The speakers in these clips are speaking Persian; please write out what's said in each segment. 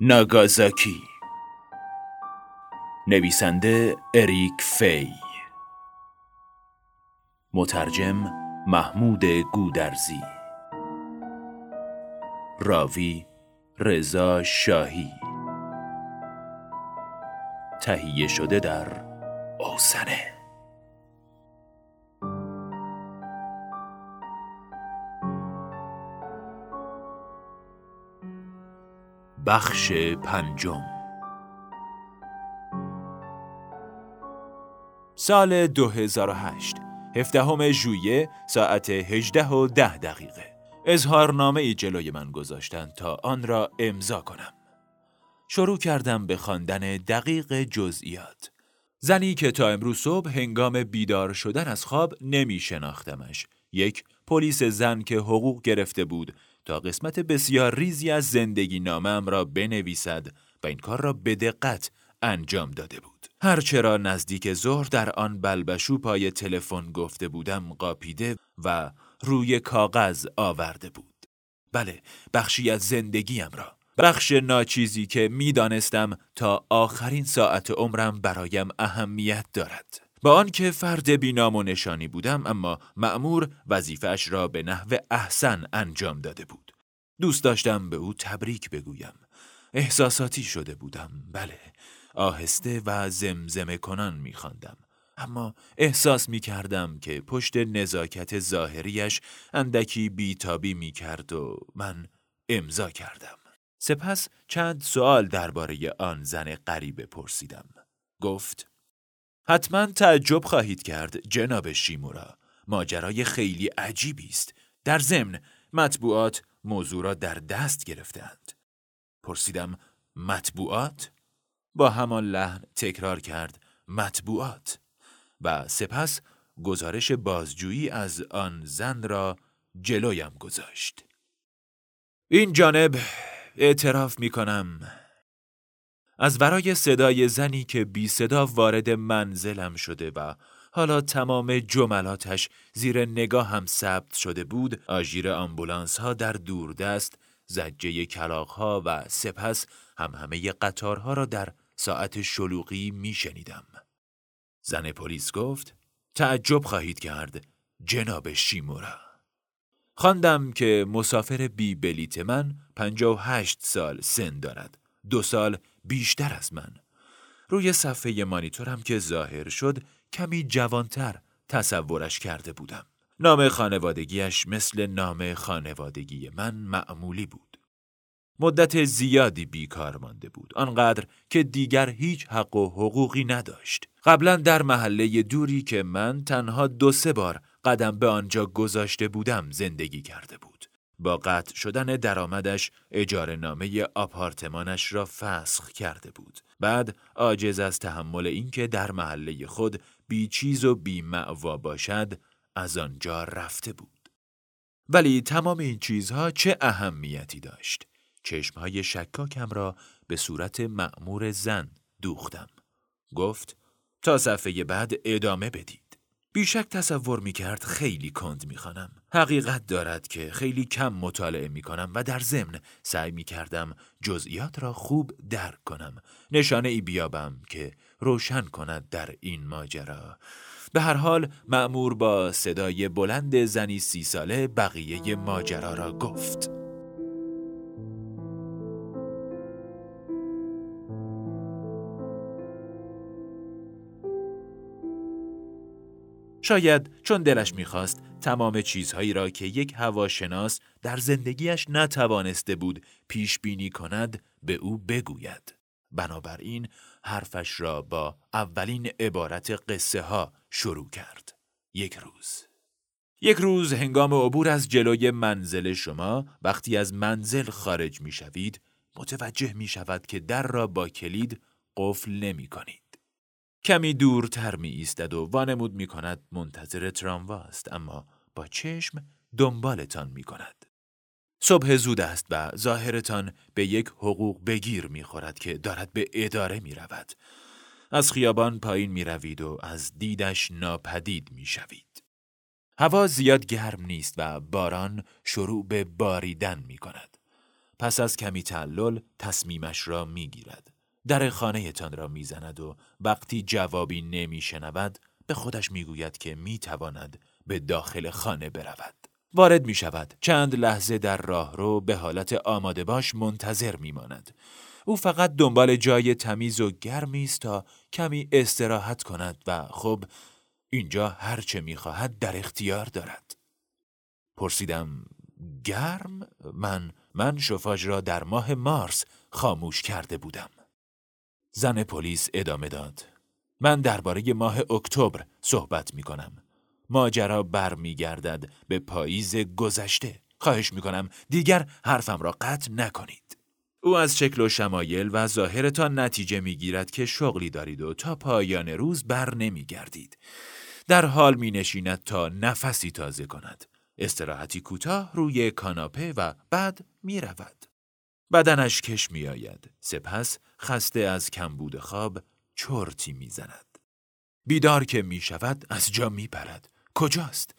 ناگازاکی. نویسنده اریک فی. مترجم محمود گودرزی. راوی رضا شاهی. تهیه شده در اوسنه. بخش پنجم. سال 2008 هفدهم ژوئیه ساعت 18 و 10 دقیقه. اظهارنامه ای جلوی من گذاشتند تا آن را امضا کنم. شروع کردم به خواندن دقیق جزئیات. زنی که تا امروز صبح هنگام بیدار شدن از خواب نمی شناختمش یک پلیس زن که حقوق گرفته بود تا قسمت بسیار ریزی از زندگی نامم را بنویسد و این کار را به دقت انجام داده بود. هرچرا نزدیک ظهر در آن بلبشو پای تلفن گفته بودم قاپیده و روی کاغذ آورده بود. بله، بخشی از زندگیم را. بخش ناچیزی که می‌دانستم تا آخرین ساعت عمرم برایم اهمیت دارد. با آنکه فرد بینام و نشانی بودم اما مأمور وظیفش را به نحو احسن انجام داده بود. دوست داشتم به او تبریک بگویم. احساساتی شده بودم. بله، آهسته و زمزمه کنان میخواندم. اما احساس می کردم که پشت نزاکت ظاهریش اندکی بیتابی می کرد و من امضا کردم. سپس چند سوال درباره آن زن غریبه پرسیدم. گفت حتما تعجب خواهید کرد جناب شیمورا ماجرای خیلی عجیبی است در ضمن مطبوعات موضوع را در دست گرفتند پرسیدم مطبوعات؟ با همان لحن تکرار کرد مطبوعات. و سپس گزارش بازجویی از آن زن را جلویم گذاشت. این جانب اعتراف می کنم از ورای صدای زنی که بی صدا وارد منزلم شده و حالا تمام جملاتش زیر نگاه هم ثبت شده بود آژیر آمبولانس ها در دوردست زجه کلاق ها و سپس هم همه قطارها را در ساعت شلوغی می شنیدم. زن پلیس گفت تعجب خواهید کرد جناب شیمورا خواندم که مسافر بی بلیت من 58 سال سن دارد دو سال بیشتر از من. روی صفحه مانیتورم که ظاهر شد کمی جوانتر تصورش کرده بودم. نام خانوادگیش مثل نام خانوادگی من معمولی بود. مدت زیادی بیکار مانده بود. آنقدر که دیگر هیچ حق و حقوقی نداشت. قبلا در محله دوری که من تنها دو سه بار قدم به آنجا گذاشته بودم زندگی کرده بود. با قطع شدن درآمدش اجاره نامه آپارتمانش را فسخ کرده بود. بعد عاجز از تحمل اینکه در محله خود بی چیز و بی معوا باشد از آنجا رفته بود. ولی تمام این چیزها چه اهمیتی داشت؟ چشمهای شکاکم را به صورت معمور زن دوختم. گفت تا صفحه بعد ادامه بدید. بیشک تصور می کرد خیلی کند می خانم. حقیقت دارد که خیلی کم مطالعه می کنم و در ضمن سعی می کردم جزئیات را خوب درک کنم. نشانه ای بیابم که روشن کند در این ماجرا. به هر حال معمور با صدای بلند زنی سی ساله بقیه ماجرا را گفت. شاید چون دلش می‌خواست تمام چیزهایی را که یک هواشناس در زندگیش نتوانسته بود پیش بینی کند به او بگوید. بنابراین حرفش را با اولین عبارت قصه ها شروع کرد. یک روز. یک روز هنگام عبور از جلوی منزل شما وقتی از منزل خارج می شوید متوجه می شود که در را با کلید قفل نمی کنید. کمی دورتر می ایستد و وانمود می کند منتظر ترامواست اما با چشم دنبالتان می کند. صبح زود است و ظاهرتان به یک حقوق بگیر می خورد که دارد به اداره می رود. از خیابان پایین می روید و از دیدش ناپدید می شوید. هوا زیاد گرم نیست و باران شروع به باریدن می کند. پس از کمی تعلل تصمیمش را می‌گیرد. در خانهتان را می‌زند و وقتی جوابی نمیشنود به خودش می‌گوید که می‌تواند به داخل خانه برود. وارد می شود. چند لحظه در راه رو به حالت آماده باش منتظر می ماند. او فقط دنبال جای تمیز و گرمی است تا کمی استراحت کند و خب اینجا هر چه می خواهد در اختیار دارد. پرسیدم گرم؟ من من شفاژ را در ماه مارس خاموش کرده بودم. زن پلیس ادامه داد. من درباره ماه اکتبر صحبت می کنم. ماجرا برمیگردد به پاییز گذشته. خواهش می کنم دیگر حرفم را قطع نکنید. او از شکل و شمایل و ظاهرتان نتیجه می گیرد که شغلی دارید و تا پایان روز بر نمی گردید. در حال می نشیند تا نفسی تازه کند. استراحتی کوتاه روی کاناپه و بعد می رود. بدنش کش می آید. سپس خسته از کمبود خواب چرتی می زند. بیدار که می شود از جا می پرد. کجاست؟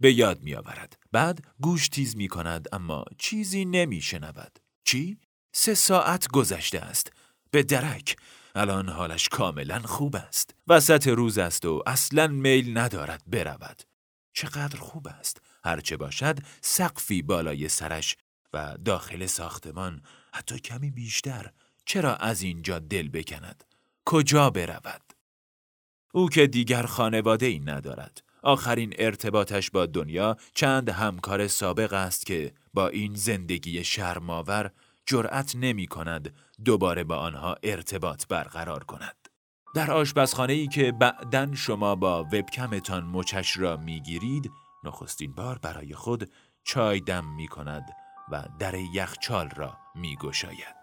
به یاد می آورد. بعد گوش تیز می کند اما چیزی نمی شنود. چی؟ سه ساعت گذشته است. به درک. الان حالش کاملا خوب است. وسط روز است و اصلا میل ندارد برود. چقدر خوب است. هرچه باشد سقفی بالای سرش و داخل ساختمان حتی کمی بیشتر چرا از اینجا دل بکند کجا برود او که دیگر خانواده ای ندارد آخرین ارتباطش با دنیا چند همکار سابق است که با این زندگی شرماور جرأت نمی کند دوباره با آنها ارتباط برقرار کند. در آشپزخانه ای که بعدن شما با وبکمتان مچش را می گیرید نخستین بار برای خود چای دم می کند و در یخچال را می گشاید.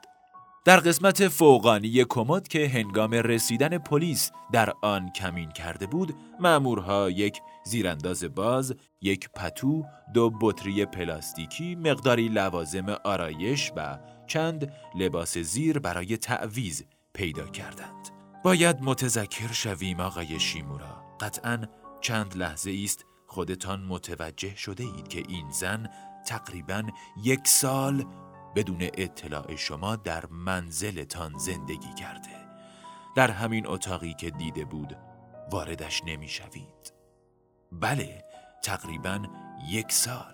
در قسمت فوقانی کمد که هنگام رسیدن پلیس در آن کمین کرده بود، مامورها یک زیرانداز باز، یک پتو، دو بطری پلاستیکی، مقداری لوازم آرایش و چند لباس زیر برای تعویز پیدا کردند. باید متذکر شویم آقای شیمورا. قطعا چند لحظه است خودتان متوجه شده اید که این زن تقریبا یک سال بدون اطلاع شما در منزلتان زندگی کرده در همین اتاقی که دیده بود واردش نمی‌شوید بله تقریبا یک سال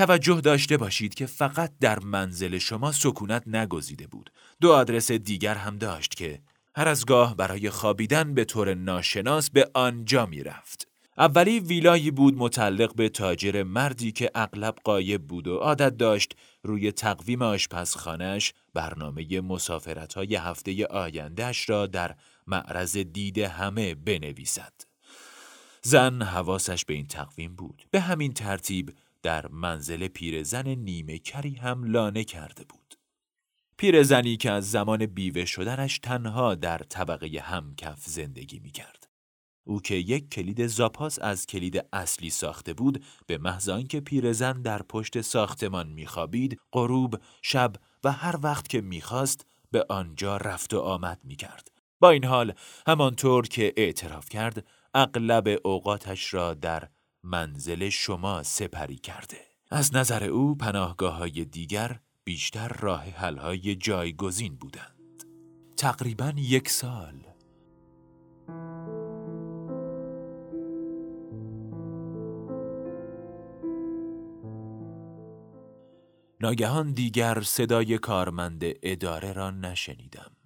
توجه داشته باشید که فقط در منزل شما سکونت نگزیده بود. دو آدرس دیگر هم داشت که هر از گاه برای خوابیدن به طور ناشناس به آنجا می رفت. اولی ویلایی بود متعلق به تاجر مردی که اغلب قایب بود و عادت داشت روی تقویم آشپزخانهش برنامه مسافرت های هفته آیندهش را در معرض دید همه بنویسد. زن حواسش به این تقویم بود. به همین ترتیب در منزل پیرزن نیمه کری هم لانه کرده بود. پیرزنی که از زمان بیوه شدنش تنها در طبقه همکف زندگی می کرد. او که یک کلید زاپاس از کلید اصلی ساخته بود به محض آنکه پیرزن در پشت ساختمان میخوابید غروب شب و هر وقت که می‌خواست به آنجا رفت و آمد می‌کرد با این حال همانطور که اعتراف کرد اغلب اوقاتش را در منزل شما سپری کرده. از نظر او پناهگاه های دیگر بیشتر راه حل های جایگزین بودند. تقریبا یک سال. ناگهان دیگر صدای کارمند اداره را نشنیدم.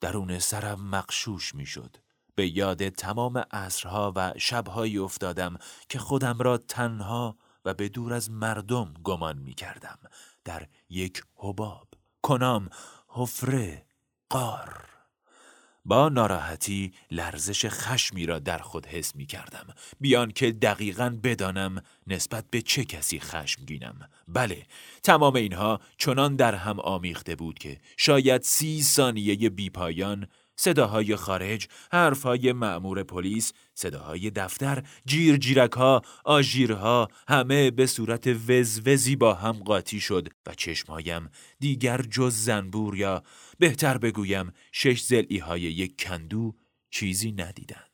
درون سرم مقشوش می‌شد. به یاد تمام عصرها و شبهایی افتادم که خودم را تنها و به دور از مردم گمان می کردم در یک حباب. کنام حفره قار. با ناراحتی لرزش خشمی را در خود حس می کردم. بیان که دقیقا بدانم نسبت به چه کسی خشمگینم بله تمام اینها چنان در هم آمیخته بود که شاید سی ثانیه بیپایان صداهای خارج، حرفهای معمور پلیس، صداهای دفتر، جیر جیرک ها، آژیرها همه به صورت وزوزی با هم قاطی شد و چشمهایم دیگر جز زنبور یا بهتر بگویم شش زلی های یک کندو چیزی ندیدند.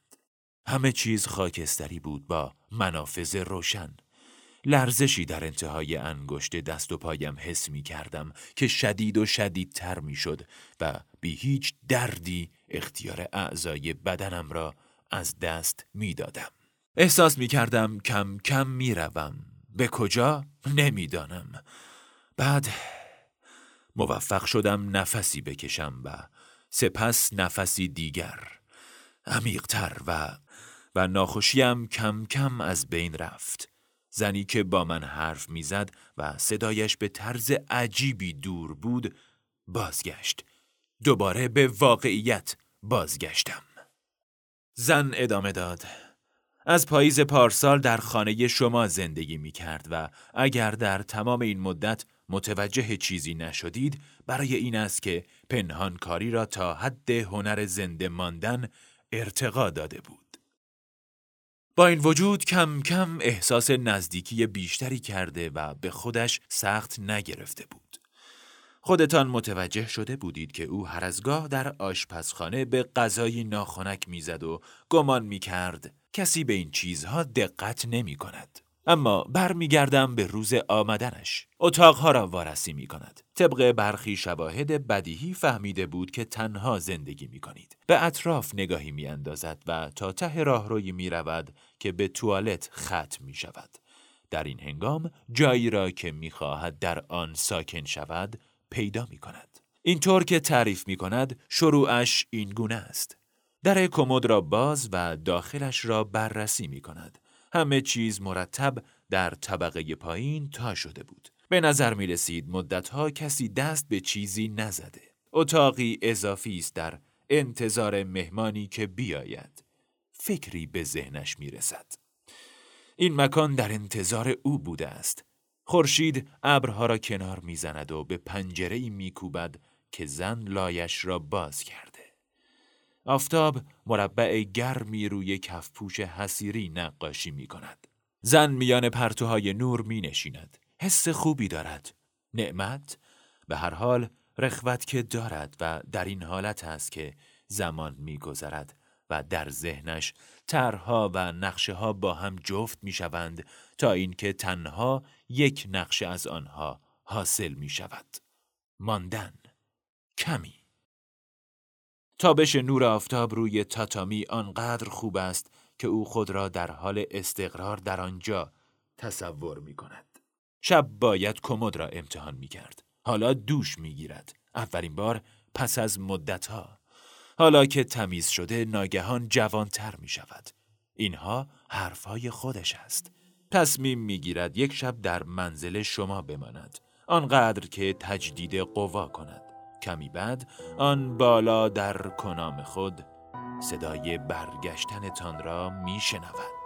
همه چیز خاکستری بود با منافذ روشن. لرزشی در انتهای انگشت دست و پایم حس می کردم که شدید و شدیدتر می شد و بی هیچ دردی اختیار اعضای بدنم را از دست می دادم. احساس می کردم کم کم می روم. به کجا؟ نمی‌دانم. بعد موفق شدم نفسی بکشم و سپس نفسی دیگر عمیقتر و و ناخوشیم کم کم از بین رفت زنی که با من حرف می‌زد و صدایش به طرز عجیبی دور بود بازگشت دوباره به واقعیت بازگشتم زن ادامه داد از پاییز پارسال در خانه شما زندگی می کرد و اگر در تمام این مدت متوجه چیزی نشدید برای این است که پنهان کاری را تا حد هنر زنده ماندن ارتقا داده بود. با این وجود کم کم احساس نزدیکی بیشتری کرده و به خودش سخت نگرفته بود. خودتان متوجه شده بودید که او هر از گاه در آشپزخانه به غذایی ناخنک می‌زد و گمان می کرد کسی به این چیزها دقت نمی کند. اما برمیگردم به روز آمدنش. اتاقها را وارسی می کند طبق برخی شواهد بدیهی فهمیده بود که تنها زندگی می کنید به اطراف نگاهی می اندازد و تا ته راهروی می رود که به توالت ختم می شود در این هنگام جایی را که می خواهد در آن ساکن شود پیدا می کند اینطور که تعریف می کند شروعش این گونه است در کمد را باز و داخلش را بررسی می کند همه چیز مرتب در طبقه پایین تا شده بود. به نظر می رسید مدتها کسی دست به چیزی نزده. اتاقی اضافی است در انتظار مهمانی که بیاید. فکری به ذهنش می رسد. این مکان در انتظار او بوده است. خورشید ابرها را کنار می‌زند و به پنجره می کوبد که زن لایش را باز کرده. آفتاب مربع گرمی روی کفپوش حسیری نقاشی می کند. زن میان پرتوهای نور می نشیند. حس خوبی دارد. نعمت به هر حال رخوت که دارد و در این حالت است که زمان می گذرد و در ذهنش طرها و نقشه ها با هم جفت می شوند تا اینکه تنها یک نقشه از آنها حاصل می شود. ماندن کمی تابش نور آفتاب روی تاتامی آنقدر خوب است که او خود را در حال استقرار در آنجا تصور می کند. شب باید کمد را امتحان می کرد. حالا دوش می گیرد. اولین بار پس از مدتها. حالا که تمیز شده ناگهان جوانتر می شود. اینها حرفهای خودش است. تصمیم می گیرد یک شب در منزل شما بماند. آنقدر که تجدید قوا کند. کمی بعد آن بالا در کنام خود صدای برگشتنتان را می شنود.